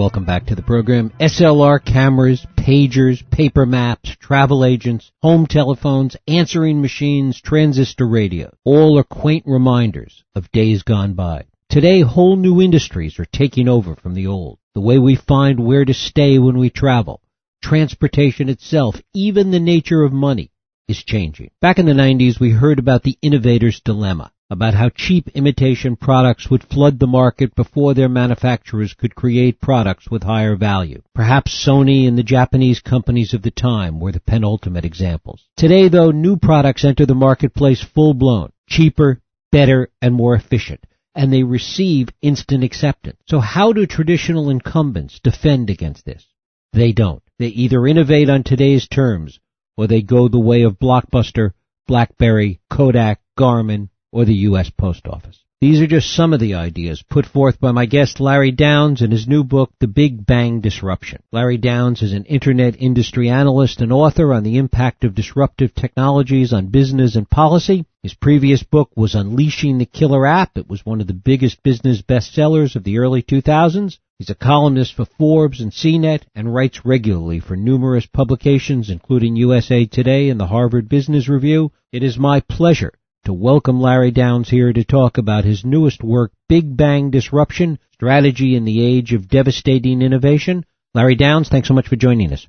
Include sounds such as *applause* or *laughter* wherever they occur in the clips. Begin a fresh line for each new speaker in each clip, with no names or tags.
Welcome back to the program. SLR cameras, pagers, paper maps, travel agents, home telephones, answering machines, transistor radio. All are quaint reminders of days gone by. Today, whole new industries are taking over from the old. The way we find where to stay when we travel, transportation itself, even the nature of money is changing. Back in the 90s, we heard about the innovator's dilemma about how cheap imitation products would flood the market before their manufacturers could create products with higher value. Perhaps Sony and the Japanese companies of the time were the penultimate examples. Today though, new products enter the marketplace full blown, cheaper, better, and more efficient and they receive instant acceptance. So how do traditional incumbents defend against this? They don't. They either innovate on today's terms or they go the way of Blockbuster, BlackBerry, Kodak, Garmin, or the U.S. Post Office. These are just some of the ideas put forth by my guest Larry Downes in his new book, The Big Bang Disruption. Larry Downes is an internet industry analyst and author on the impact of disruptive technologies on business and policy. His previous book was Unleashing the Killer App. It was one of the biggest business bestsellers of the early 2000s. He's a columnist for Forbes and CNET and writes regularly for numerous publications including USA Today and the Harvard Business Review. It is my pleasure to welcome Larry Downes here to talk about his newest work, Big Bang Disruption, Strategy in the Age of Devastating Innovation. Larry Downes, thanks so much for joining us.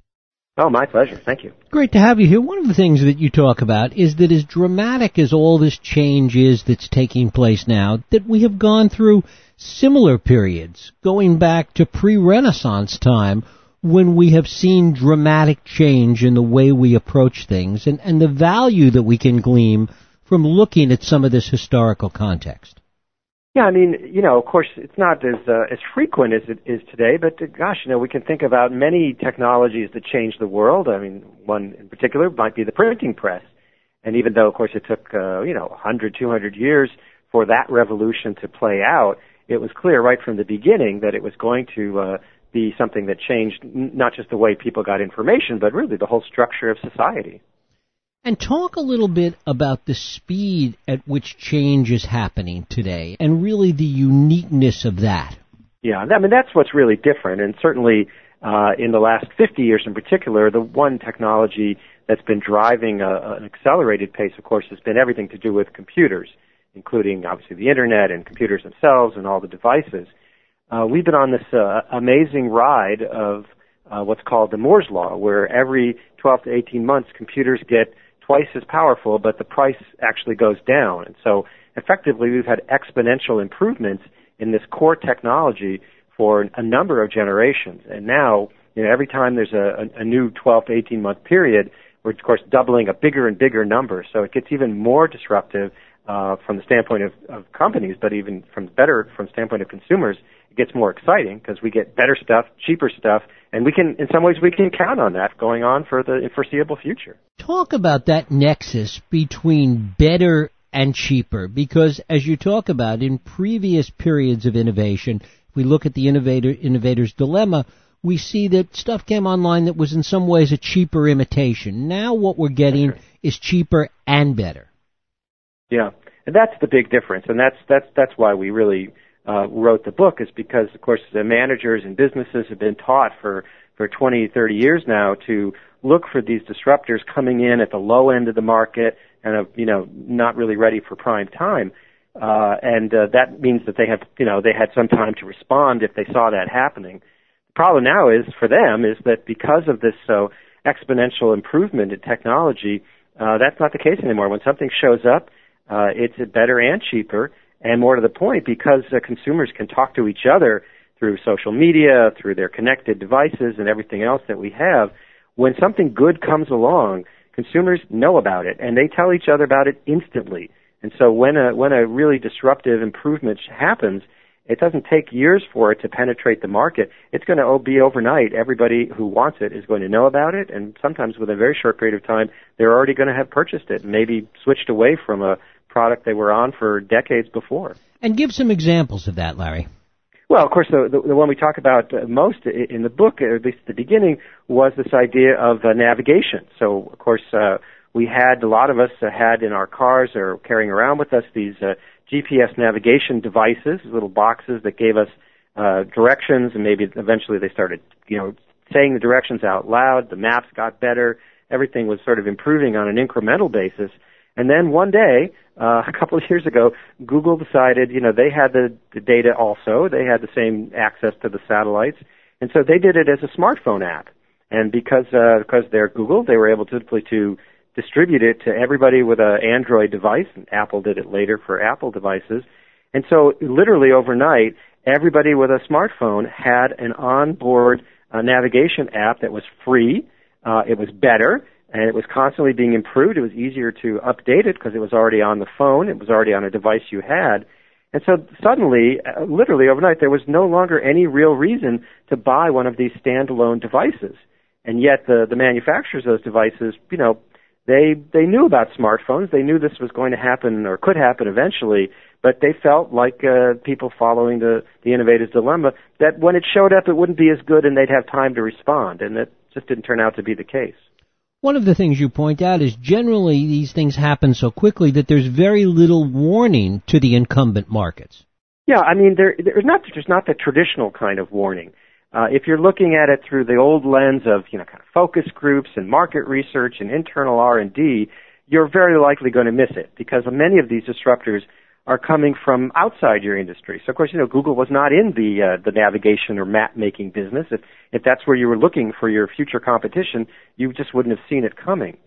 Oh, my pleasure. Thank you.
Great to have you here. One of the things that you talk about is that as dramatic as all this change is that's taking place now, that we have gone through similar periods, going back to pre-Renaissance time, when we have seen dramatic change in the way we approach things and, and the value that we can glean from looking at some of this historical context?
Yeah, I mean, you know, of course, it's not as uh, as frequent as it is today, but uh, gosh, you know, we can think about many technologies that changed the world. I mean, one in particular might be the printing press. And even though, of course, it took uh, you know 100, 200 years for that revolution to play out, it was clear right from the beginning that it was going to uh, be something that changed n- not just the way people got information, but really the whole structure of society.
And talk a little bit about the speed at which change is happening today and really the uniqueness of that.
Yeah, I mean, that's what's really different. And certainly uh, in the last 50 years in particular, the one technology that's been driving a, an accelerated pace, of course, has been everything to do with computers, including obviously the internet and computers themselves and all the devices. Uh, we've been on this uh, amazing ride of uh, what's called the Moore's Law, where every 12 to 18 months computers get twice as powerful, but the price actually goes down. And so effectively we've had exponential improvements in this core technology for a number of generations. And now, you know, every time there's a, a, new 12 to 18 month period, we're of course doubling a bigger and bigger number. So it gets even more disruptive uh, from the standpoint of, of companies, but even from better from standpoint of consumers, it gets more exciting because we get better stuff, cheaper stuff, and we can, in some ways, we can count on that going on for the foreseeable future.
Talk about that nexus between better and cheaper, because as you talk about in previous periods of innovation, if we look at the innovator innovator's dilemma, we see that stuff came online that was in some ways a cheaper imitation. Now what we're getting is cheaper and better.
Yeah, and that's the big difference, and that's that's that's why we really uh, wrote the book is because, of course, the managers and businesses have been taught for for 20, 30 years now to look for these disruptors coming in at the low end of the market and, uh, you know, not really ready for prime time. Uh, and uh, that means that they have, you know, they had some time to respond if they saw that happening. The problem now is for them is that because of this so exponential improvement in technology, uh, that's not the case anymore. When something shows up, uh, it's better and cheaper, and more to the point, because uh, consumers can talk to each other through social media, through their connected devices, and everything else that we have, when something good comes along, consumers know about it and they tell each other about it instantly. And so when a when a really disruptive improvement happens, it doesn't take years for it to penetrate the market. It's going to be overnight. Everybody who wants it is going to know about it, and sometimes within a very short period of time, they're already going to have purchased it, maybe switched away from a product they were on for decades before.
And give some examples of that, Larry.
Well, of course, the, the, the one we talk about uh, most in the book, or at least at the beginning, was this idea of uh, navigation. So, of course, uh, we had a lot of us uh, had in our cars or carrying around with us these uh, GPS navigation devices, little boxes that gave us uh, directions, and maybe eventually they started, you know, saying the directions out loud. The maps got better. Everything was sort of improving on an incremental basis. And then one day, uh, *laughs* a couple of years ago, Google decided, you know, they had the, the data also. They had the same access to the satellites. And so they did it as a smartphone app. And because, uh, because they're Google, they were able to, to distribute it to everybody with an Android device. And Apple did it later for Apple devices. And so literally overnight, everybody with a smartphone had an onboard uh, navigation app that was free. Uh, it was better and it was constantly being improved. It was easier to update it because it was already on the phone. It was already on a device you had. And so suddenly, uh, literally overnight, there was no longer any real reason to buy one of these standalone devices. And yet the, the manufacturers of those devices, you know, they, they knew about smartphones. They knew this was going to happen or could happen eventually, but they felt like uh, people following the, the innovator's dilemma that when it showed up, it wouldn't be as good and they'd have time to respond. And that just didn't turn out to be the case.
One of the things you point out is generally these things happen so quickly that there's very little warning to the incumbent markets.
Yeah, I mean, there, there's not there's not the traditional kind of warning. Uh, if you're looking at it through the old lens of you know kind of focus groups and market research and internal R and D, you're very likely going to miss it because many of these disruptors are coming from outside your industry. So of course, you know, Google was not in the uh, the navigation or map making business. If if that's where you were looking for your future competition, you just wouldn't have seen it coming.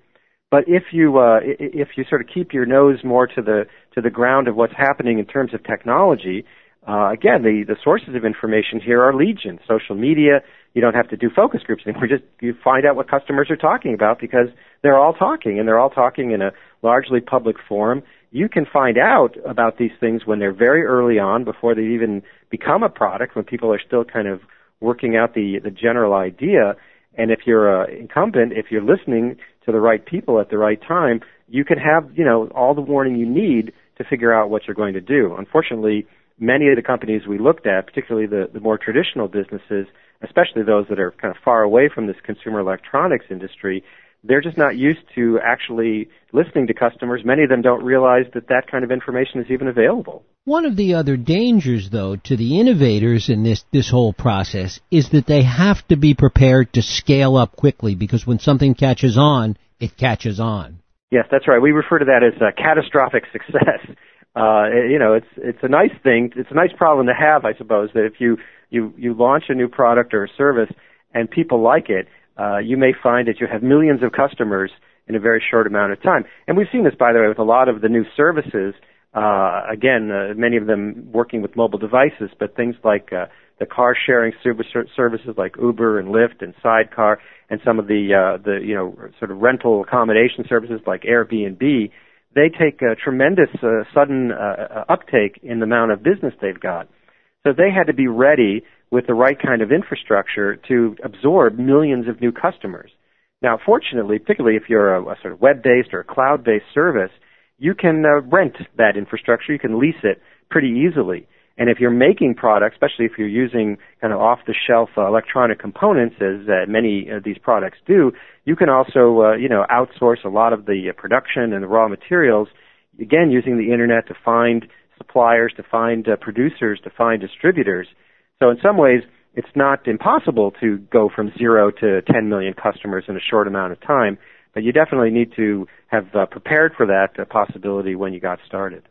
But if you uh, if you sort of keep your nose more to the to the ground of what's happening in terms of technology, uh, again, the the sources of information here are legion. Social media. You don't have to do focus groups anymore. *laughs* Just you find out what customers are talking about because they're all talking and they're all talking in a largely public forum you can find out about these things when they're very early on before they even become a product when people are still kind of working out the the general idea. And if you're an incumbent if you're listening to the right people at the right time you can have you know all the warning you need to figure out what you're going to do. Unfortunately many of the companies we looked at particularly the the more traditional businesses especially those that are kind of far away from this consumer electronics industry they're just not used to actually listening to customers. Many of them don't realize that that kind of information is even available.
One of the other dangers, though, to the innovators in this, this whole process is that they have to be prepared to scale up quickly because when something catches on, it catches on.
Yes, that's right. We refer to that as uh, catastrophic success. *laughs* Uh, you know, it's it's a nice thing. It's a nice problem to have, I suppose. That if you you you launch a new product or a service and people like it, uh, you may find that you have millions of customers in a very short amount of time. And we've seen this, by the way, with a lot of the new services. Uh, again, uh, many of them working with mobile devices, but things like uh, the car sharing services like Uber and Lyft and Sidecar, and some of the uh, the you know sort of rental accommodation services like Airbnb. They take a tremendous uh, sudden uh, uh uptake in the amount of business they've got. So they had to be ready with the right kind of infrastructure to absorb millions of new customers. Now, fortunately, particularly if you're a, a sort of web-based or a cloud-based service, you can uh, rent that infrastructure. You can lease it pretty easily. And if you're making products, especially if you're using kind of off-the-shelf uh, electronic components, as uh, many of these products do, you can also, uh, you know, outsource a lot of the uh, production and the raw materials. Again, using the internet to find suppliers, to find uh, producers, to find distributors. So in some ways, it's not impossible to go from zero to 10 million customers in a short amount of time, but you definitely need to have uh, prepared for that uh, possibility when you got started.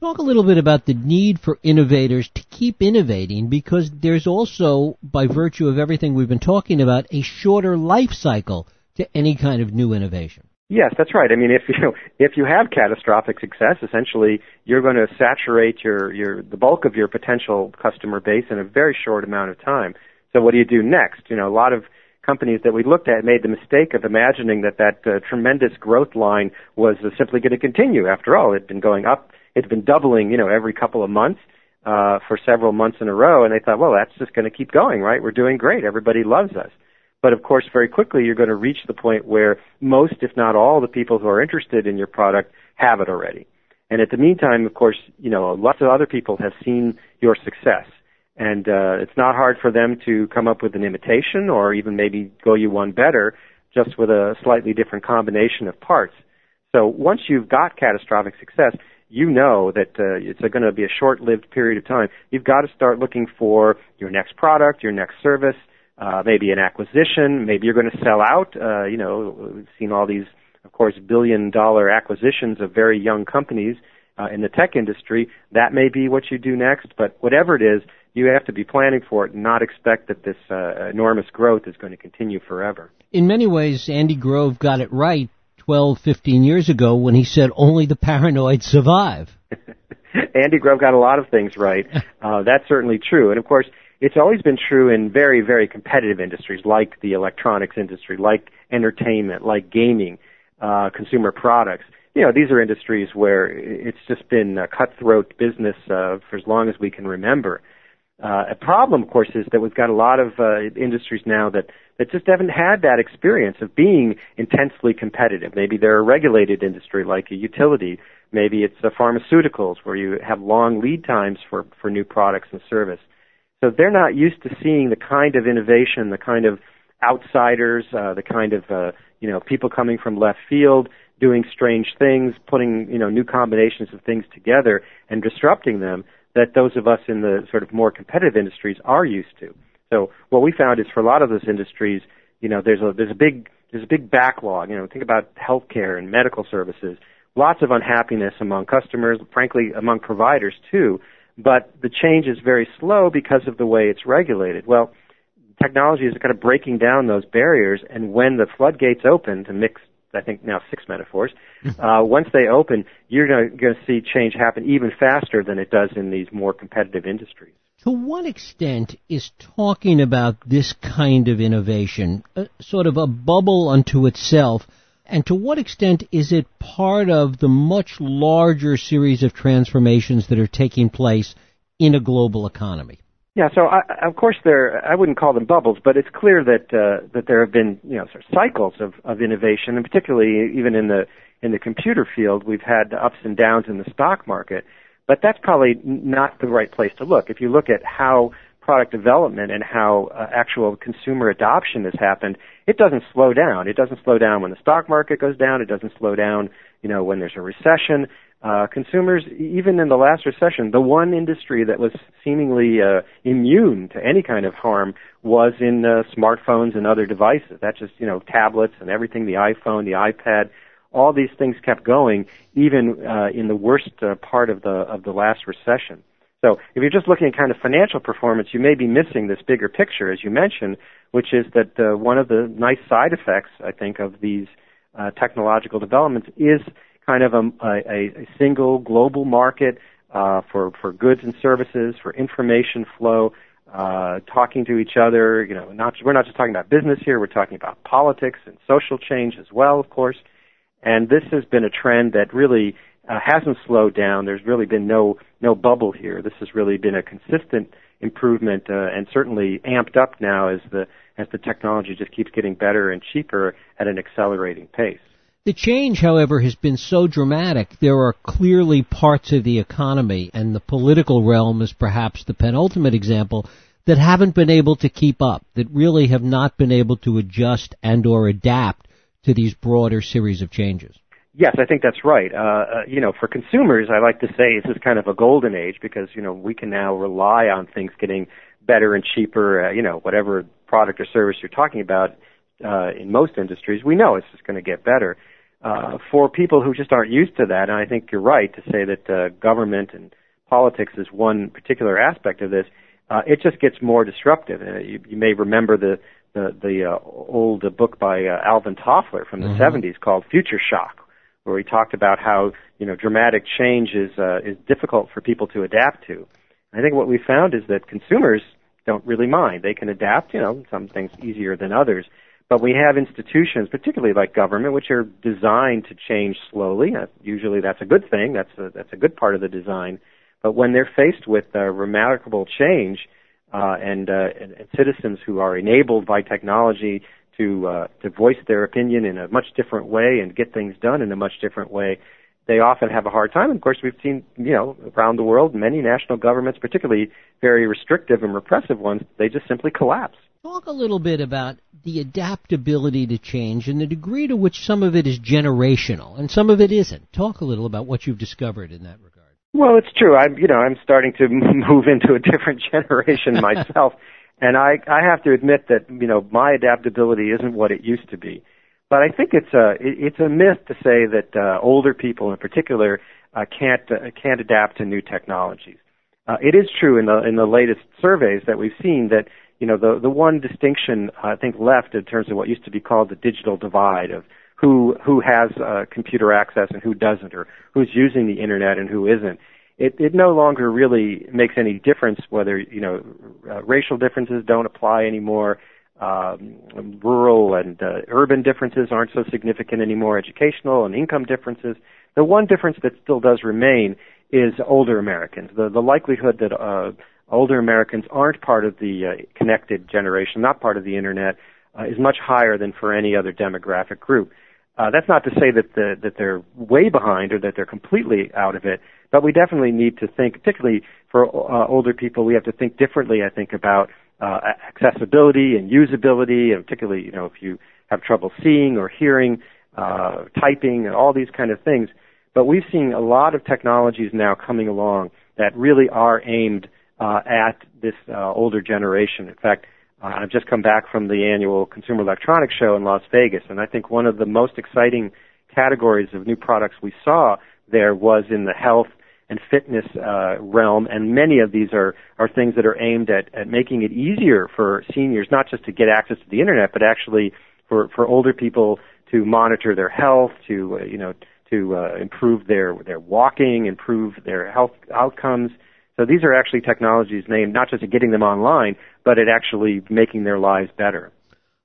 Talk a little bit about the need for innovators to keep innovating because there's also, by virtue of everything we've been talking about, a shorter life cycle to any kind of new innovation.
Yes, that's right. I mean, if you *laughs* if you have catastrophic success, essentially you're going to saturate your your the bulk of your potential customer base in a very short amount of time. So what do you do next? You know, a lot of companies that we looked at made the mistake of imagining that that uh, tremendous growth line was uh, simply going to continue. After all, it had been going up, it had been doubling, you know, every couple of months uh, for several months in a row, and they thought, well, that's just going to keep going, right? We're doing great. Everybody loves us. But of course, very quickly, you're going to reach the point where most, if not all, the people who are interested in your product have it already. And at the meantime, of course, you know, lots of other people have seen your success. And uh, it's not hard for them to come up with an imitation or even maybe go you one better just with a slightly different combination of parts. So once you've got catastrophic success, you know that uh, it's going to be a short-lived period of time. You've got to start looking for your next product, your next service, uh, maybe an acquisition. Maybe you're going to sell out. Uh, you know, we've seen all these, of course, billion-dollar acquisitions of very young companies uh, in the tech industry. That may be what you do next, but whatever it is, you have to be planning for it and not expect that this uh, enormous growth is going to continue forever.
In many ways, Andy Grove got it right 12, 15 years ago when he said only the paranoid survive. *laughs*
Andy Grove got a lot of things right. *laughs* Uh, that's certainly true. And of course, it's always been true in very, very competitive industries like the electronics industry, like entertainment, like gaming, uh, consumer products. You know, these are industries where it's just been a cutthroat business uh, for as long as we can remember. Uh, a problem, of course, is that we've got a lot of uh, industries now that, that just haven't had that experience of being intensely competitive. Maybe they're a regulated industry like a utility. Maybe it's uh, pharmaceuticals where you have long lead times for, for new products and service. So they're not used to seeing the kind of innovation, the kind of outsiders, uh, the kind of uh, you know people coming from left field doing strange things, putting you know new combinations of things together and disrupting them that those of us in the sort of more competitive industries are used to. So what we found is for a lot of those industries, you know, there's a there's a big there's a big backlog. You know, think about healthcare and medical services. Lots of unhappiness among customers, frankly, among providers too. But the change is very slow because of the way it's regulated. Well, technology is kind of breaking down those barriers, and when the floodgates open to mix I think now six metaphors. *laughs* Uh, once they open, you're going to see change happen even faster than it does in these more competitive industries.
To what extent is talking about this kind of innovation a, sort of a bubble unto itself? And to what extent is it part of the much larger series of transformations that are taking place in a global economy?
Yeah, so I, of course there I wouldn't call them bubbles, but it's clear that uh, that there have been you know sort of cycles of, of innovation, and particularly even in the in the computer field, we've had ups and downs in the stock market. But that's probably not the right place to look. If you look at how product development and how uh, actual consumer adoption has happened, it doesn't slow down. It doesn't slow down when the stock market goes down. It doesn't slow down, you know, when there's a recession. Uh, consumers, even in the last recession, the one industry that was seemingly uh, immune to any kind of harm was in uh, smartphones and other devices. That's just, you know, tablets and everything, the iPhone, the iPad, all these things kept going even uh, in the worst uh, part of the of the last recession. So if you're just looking at kind of financial performance, you may be missing this bigger picture, as you mentioned, which is that uh, one of the nice side effects, I think, of these uh, technological developments is kind of a, a, a single global market uh, for for goods and services, for information flow, uh, talking to each other. You know, not we're not just talking about business here. We're talking about politics and social change as well, of course. And this has been a trend that really uh, hasn't slowed down. There's really been no no bubble here. This has really been a consistent improvement, uh, and certainly amped up now as the as the technology just keeps getting better and cheaper at an accelerating pace.
The change, however, has been so dramatic. There are clearly parts of the economy, and the political realm is perhaps the penultimate example, that haven't been able to keep up, that really have not been able to adjust and or adapt to these broader series of changes.
Yes, I think that's right. Uh, uh, you know, for consumers, I like to say this is kind of a golden age because you know we can now rely on things getting better and cheaper. Uh, you know, whatever product or service you're talking about uh, in most industries, we know it's just going to get better. Uh, for people who just aren't used to that, and I think you're right to say that uh, government and politics is one particular aspect of this. Uh, it just gets more disruptive. Uh, you, you may remember the the, the uh, old uh, book by uh, Alvin Toffler from the mm-hmm. 70s called Future Shock, where he talked about how you know dramatic change is uh, is difficult for people to adapt to. I think what we found is that consumers don't really mind. They can adapt, you know, some things easier than others. But we have institutions, particularly like government, which are designed to change slowly. Uh, usually that's a good thing. That's a, that's a good part of the design. But when they're faced with uh, remarkable change uh, and, uh, and, and citizens who are enabled by technology to uh, to voice their opinion in a much different way and get things done in a much different way, they often have a hard time. And of course, we've seen, you know, around the world, many national governments, particularly very restrictive and repressive ones, they just simply collapse
Talk a little bit about the adaptability to change and the degree to which some of it is generational and some of it isn't. Talk a little about what you've discovered in that regard.
Well, it's true. I'm, you know, I'm starting to *laughs* move into a different *laughs* generation myself, and I, I have to admit that, you know, my adaptability isn't what it used to be. But I think it's a, it's a myth to say that uh, older people, in particular, uh, can't uh, can't adapt to new technologies. Uh, it is true in the in the latest surveys that we've seen that you know the the one distinction I think left in terms of what used to be called the digital divide of who who has uh, computer access and who doesn't, or who's using the internet and who isn't. It, it no longer really makes any difference whether you know uh, racial differences don't apply anymore. Um, rural and uh, urban differences aren't so significant anymore. Educational and income differences. The one difference that still does remain is older Americans. The the likelihood that uh, older Americans aren't part of the uh, connected generation, not part of the internet, uh, is much higher than for any other demographic group. Uh, that's not to say that the, that they're way behind or that they're completely out of it, but we definitely need to think, particularly for uh, older people, we have to think differently. I think about uh, accessibility and usability, and particularly, you know, if you have trouble seeing or hearing, uh, typing, and all these kind of things. But we've seen a lot of technologies now coming along that really are aimed uh, at this uh, older generation. In fact, uh, I've just come back from the annual Consumer Electronics Show in Las Vegas, and I think one of the most exciting categories of new products we saw there was in the health and fitness uh, realm, and many of these are, are things that are aimed at, at making it easier for seniors not just to get access to the internet, but actually for, for older people to monitor their health, to uh, you know to uh, improve their their walking, improve their health outcomes. So these are actually technologies named not just at getting them online, but at actually making their lives better.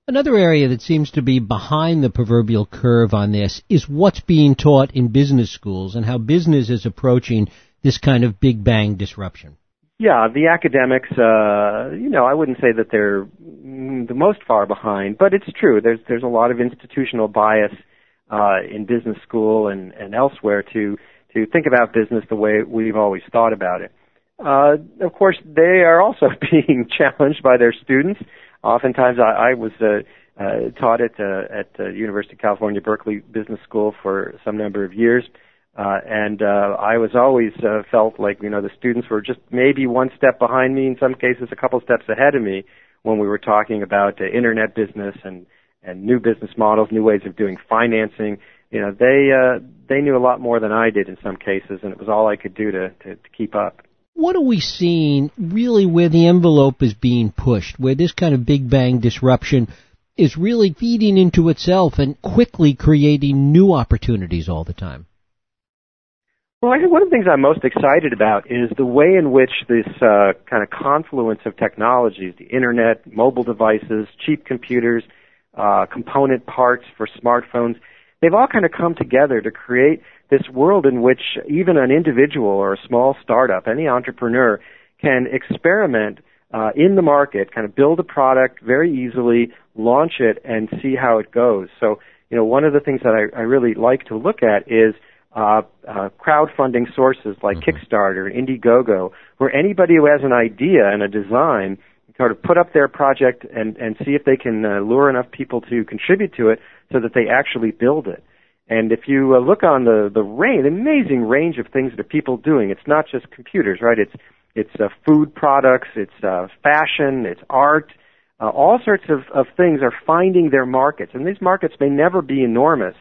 Another area that seems to be behind the proverbial curve on this is what's being taught in business schools and how business is approaching this kind of big bang disruption.
Yeah, the academics, uh, you know, I wouldn't say that they're the most far behind, but it's true. There's there's a lot of institutional bias uh, in business school and, and elsewhere to to think about business the way we've always thought about it. Uh, of course, they are also *laughs* being challenged by their students. Oftentimes, I, I was uh, uh, taught at uh, at uh, University of California Berkeley Business School for some number of years, uh, and uh, I was always uh, felt like you know the students were just maybe one step behind me, in some cases a couple steps ahead of me, when we were talking about uh, internet business and and new business models, new ways of doing financing. You know, they uh, they knew a lot more than I did in some cases, and it was all I could do to to, to keep up
what are we seeing really where the envelope is being pushed, where this kind of big bang disruption is really feeding into itself and quickly creating new opportunities all the time?
Well, I think one of the things I'm most excited about is the way in which this uh, kind of confluence of technologies, the internet, mobile devices, cheap computers, uh, component parts for smartphones, they've all kind of come together to create this world in which even an individual or a small startup, any entrepreneur, can experiment uh, in the market, kind of build a product very easily, launch it, and see how it goes. So, you know, one of the things that I, I really like to look at is uh, uh, crowdfunding sources like mm-hmm. Kickstarter, Indiegogo, where anybody who has an idea and a design sort of put up their project and, and see if they can uh, lure enough people to contribute to it so that they actually build it. And if you uh, look on the the range, the amazing range of things that people doing, it's not just computers, right? It's it's uh, food products, it's uh, fashion, it's art, uh, all sorts of, of things are finding their markets, and these markets may never be enormous,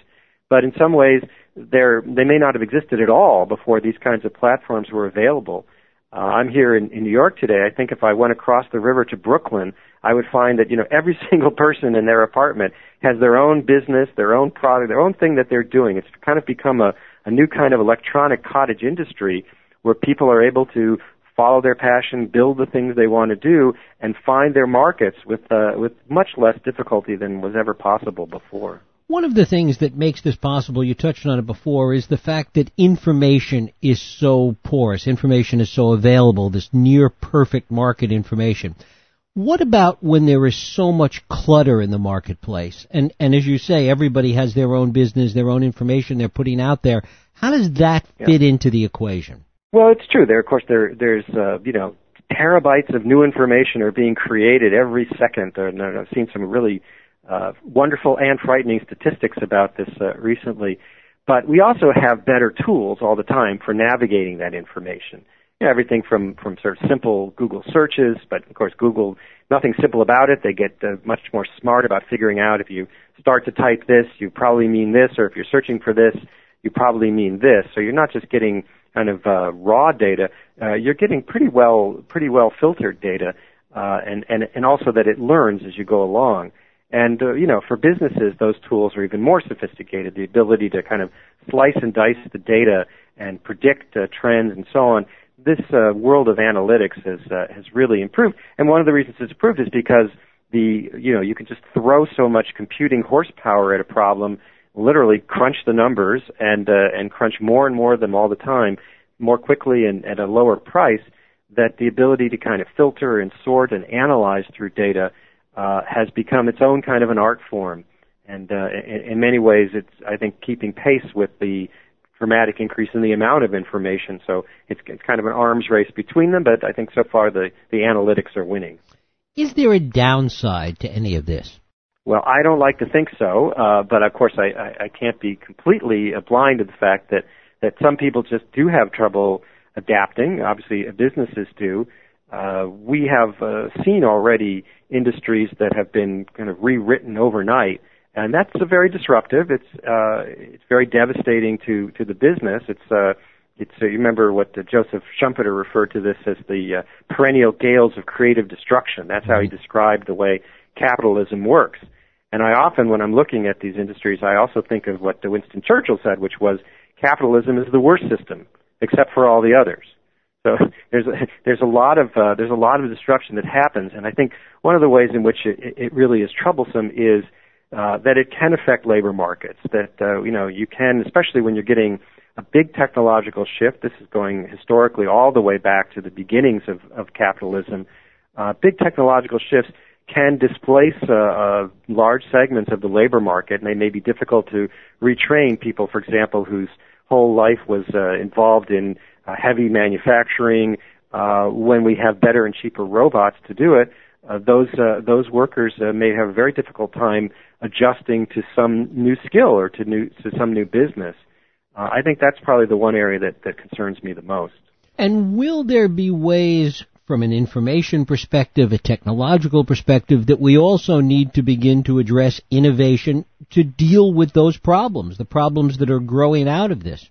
but in some ways they're they may not have existed at all before these kinds of platforms were available. Uh, I'm here in, in New York today. I think if I went across the river to Brooklyn, I would find that you know every *laughs* single person in their apartment has their own business, their own product, their own thing that they're doing. It's kind of become a, a new kind of electronic cottage industry where people are able to follow their passion, build the things they want to do, and find their markets with uh, with much less difficulty than was ever possible before.
One of the things that makes this possible, you touched on it before, is the fact that information is so porous. Information is so available, this near perfect market information. What about when there is so much clutter in the marketplace? And, and as you say, everybody has their own business, their own information they're putting out there. How does that fit into the equation?
Well, it's true. There, of course, there, there's, uh, you know, terabytes of new information are being created every second. And I've seen some really uh, wonderful and frightening statistics about this uh, recently. But we also have better tools all the time for navigating that information. You know, everything from, from sort of simple Google searches, but of course Google, nothing simple about it. They get uh, much more smart about figuring out if you start to type this, you probably mean this, or if you're searching for this, you probably mean this. So you're not just getting kind of uh, raw data, uh, you're getting pretty well, pretty well filtered data, uh, and, and, and also that it learns as you go along. And uh, you know, for businesses, those tools are even more sophisticated. The ability to kind of slice and dice the data and predict uh, trends and so on. This uh, world of analytics has uh, has really improved. And one of the reasons it's improved is because the you know you can just throw so much computing horsepower at a problem, literally crunch the numbers and uh, and crunch more and more of them all the time, more quickly and at a lower price. That the ability to kind of filter and sort and analyze through data uh, has become its own kind of an art form. And uh, in, in many ways, it's I think keeping pace with the dramatic increase in the amount of information. So it's, it's kind of an arms race between them. But I think so far the the analytics are winning.
Is there a downside to any of this?
Well, I don't like to think so, uh, but of course I, I, I can't be completely blind to the fact that that some people just do have trouble adapting. Obviously, businesses do. Uh, we have uh, seen already industries that have been kind of rewritten overnight, and that's uh, very disruptive. It's uh, it's very devastating to to the business. It's uh, it's uh, you remember what uh, Joseph Schumpeter referred to this as the uh, perennial gales of creative destruction. That's how he mm-hmm. described the way capitalism works. And I often, when I'm looking at these industries, I also think of what Winston Churchill said, which was capitalism is the worst system, except for all the others. So *laughs* there's a, there's a lot of uh, there's a lot of destruction that happens, and I think one of the ways in which it, it really is troublesome is uh, that it can affect labor markets. That uh, you know you can, especially when you're getting a big technological shift. This is going historically all the way back to the beginnings of, of capitalism. Uh, big technological shifts can displace uh, uh, large segments of the labor market, and they may be difficult to retrain people, for example, whose whole life was uh, involved in uh, heavy manufacturing, uh, when we have better and cheaper robots to do it, uh, those uh, those workers uh, may have a very difficult time adjusting to some new skill or to new to some new business. Uh, I think that's probably the one area that that concerns me the most.
And will there be ways from an information perspective, a technological perspective, that we also need to begin to address innovation to deal with those problems, the problems that are growing out of this?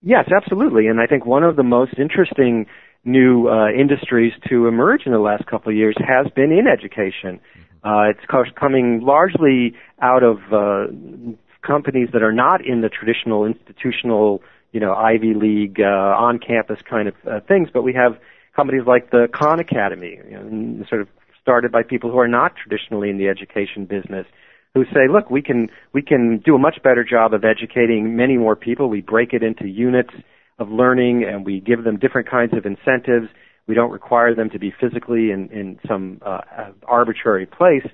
Yes, absolutely. And I think one of the most interesting new uh, industries to emerge in the last couple of years has been in education. Mm-hmm. Uh, it's coming largely out of uh, companies that are not in the traditional institutional, you know, Ivy League, uh, on-campus kind of uh, things, but we have companies like the Khan Academy, you know, sort of started by people who are not traditionally in the education business who say, look, we can we can do a much better job of educating many more people. We break it into units of learning, and we give them different kinds of incentives. We don't require them to be physically in in some uh, arbitrary place.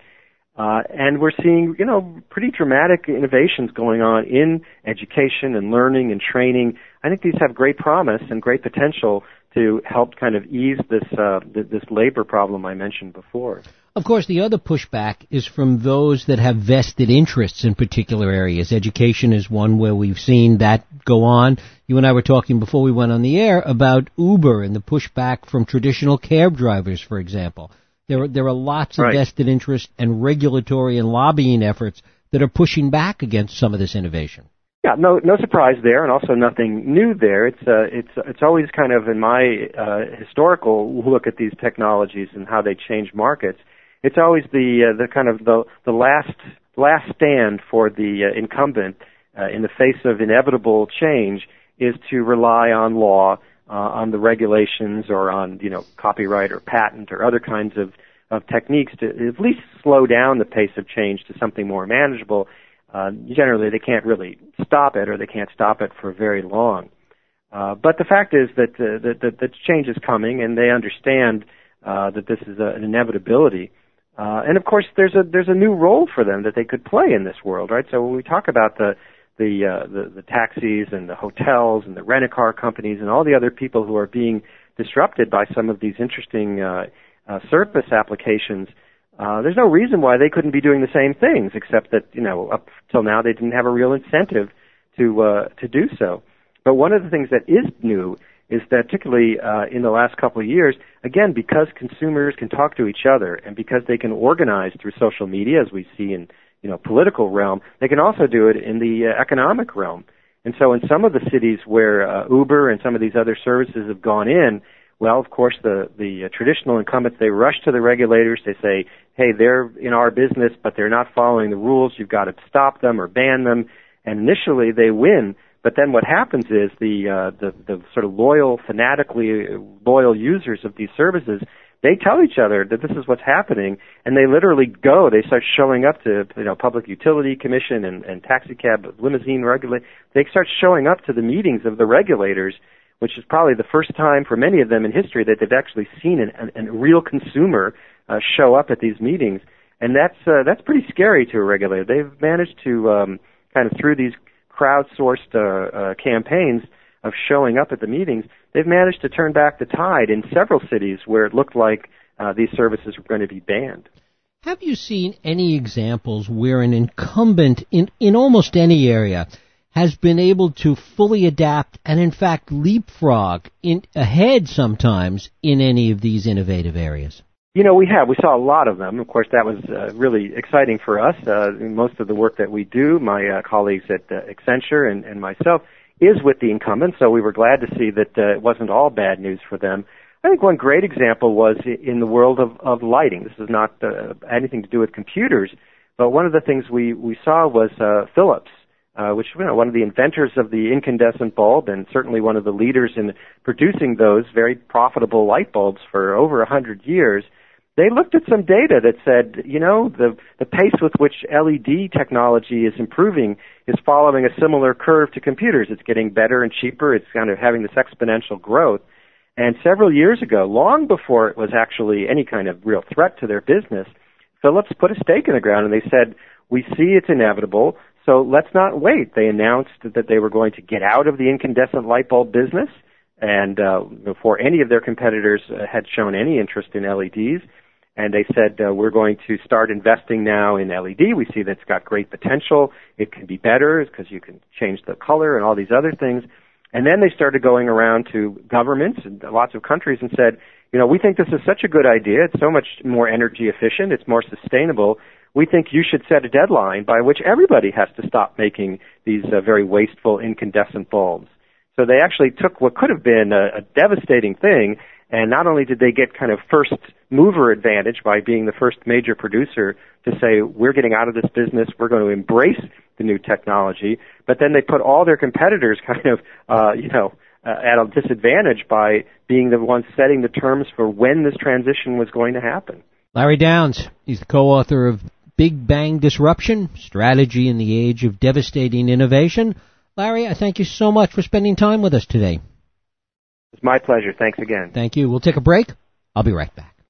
Uh, and we're seeing, you know, pretty dramatic innovations going on in education and learning and training. I think these have great promise and great potential to help kind of ease this uh, this labor problem I mentioned before.
Of course, the other pushback is from those that have vested interests in particular areas. Education is one where we've seen that go on. You and I were talking before we went on the air about Uber and the pushback from traditional cab drivers, for example. There are, there are lots of right. vested interest and regulatory and lobbying efforts that are pushing back against some of this innovation.
Yeah, no, no surprise there, and also nothing new there. It's uh, it's it's always kind of in my uh, historical look at these technologies and how they change markets it's always the uh, the kind of the the last last stand for the uh, incumbent uh, in the face of inevitable change is to rely on law, uh, on the regulations, or on you know copyright or patent or other kinds of of techniques to at least slow down the pace of change to something more manageable. Uh, generally, they can't really stop it, or they can't stop it for very long. Uh, but the fact is that, uh, that, that change is coming, and they understand uh, that this is a, an inevitability. Uh, and of course, there's a there's a new role for them that they could play in this world, right? So when we talk about the the uh, the, the taxis and the hotels and the rent a car companies and all the other people who are being disrupted by some of these interesting uh, uh, service applications, uh, there's no reason why they couldn't be doing the same things, except that you know up till now they didn't have a real incentive to uh, to do so. But one of the things that is new is that particularly uh, in the last couple of years, again, because consumers can talk to each other and because they can organize through social media, as we see in you know political realm, they can also do it in the uh, economic realm. And so, in some of the cities where uh, Uber and some of these other services have gone in, well, of course, the the uh, traditional incumbents they rush to the regulators. They say, "Hey, they're in our business, but they're not following the rules. You've got to stop them or ban them." And initially, they win but then what happens is the uh, the the sort of loyal, fanatically loyal users of these services they tell each other that this is what's happening, and they literally go. They start showing up to you know public utility commission and, and taxi cab limousine regulate. They start showing up to the meetings of the regulators, which is probably the first time for many of them in history that they've actually seen an, an, a real consumer uh, show up at these meetings, and that's uh, that's pretty scary to a regulator. They've managed to um, kind of through these crowdsourced uh, uh, campaigns of showing up at the meetings, they've managed to turn back the tide in several cities where it looked like uh, these services were going to be banned.
Have you seen any examples where an incumbent in, in almost any area has been able to fully adapt and in fact leapfrog in, ahead sometimes in any of these innovative areas?
You know, we have. We saw a lot of them. Of course, that was uh, really exciting for us. Uh, most of the work that we do, my uh, colleagues at uh, Accenture and, and myself, is with the incumbents. So we were glad to see that uh, it wasn't all bad news for them. I think one great example was in the world of, of lighting. This is not uh, anything to do with computers, but one of the things we, we saw was uh, Philips, uh, which you know one of the inventors of the incandescent bulb and certainly one of the leaders in producing those very profitable light bulbs for over a hundred years they looked at some data that said, you know, the, the pace with which LED technology is improving is following a similar curve to computers. It's getting better and cheaper. It's kind of having this exponential growth. And several years ago, long before it was actually any kind of real threat to their business, Philips put a stake in the ground and they said, we see it's inevitable, so let's not wait. They announced that they were going to get out of the incandescent light bulb business and uh, before any of their competitors uh, had shown any interest in LEDs and they said uh, we're going to start investing now in LED. We see that it's got great potential. It can be better because you can change the color and all these other things. And then they started going around to governments and lots of countries and said, you know, we think this is such a good idea. It's so much more energy efficient. It's more sustainable. We think you should set a deadline by which everybody has to stop making these uh, very wasteful incandescent bulbs. So they actually took what could have been a, a devastating thing and not only did they get kind of first mover advantage by being the first major producer to say, we're getting out of this business, we're going to embrace the new technology, but then they put all their competitors *laughs* kind of, uh, you know, uh, at a disadvantage by being the ones setting the terms for when this transition was going to happen.
Larry Downes, he's the co-author of Big Bang Disruption, Strategy in the Age of Devastating Innovation. Larry, I thank you so much for spending time with us today.
It's my pleasure. Thanks again.
Thank you. We'll take a break. I'll be right back.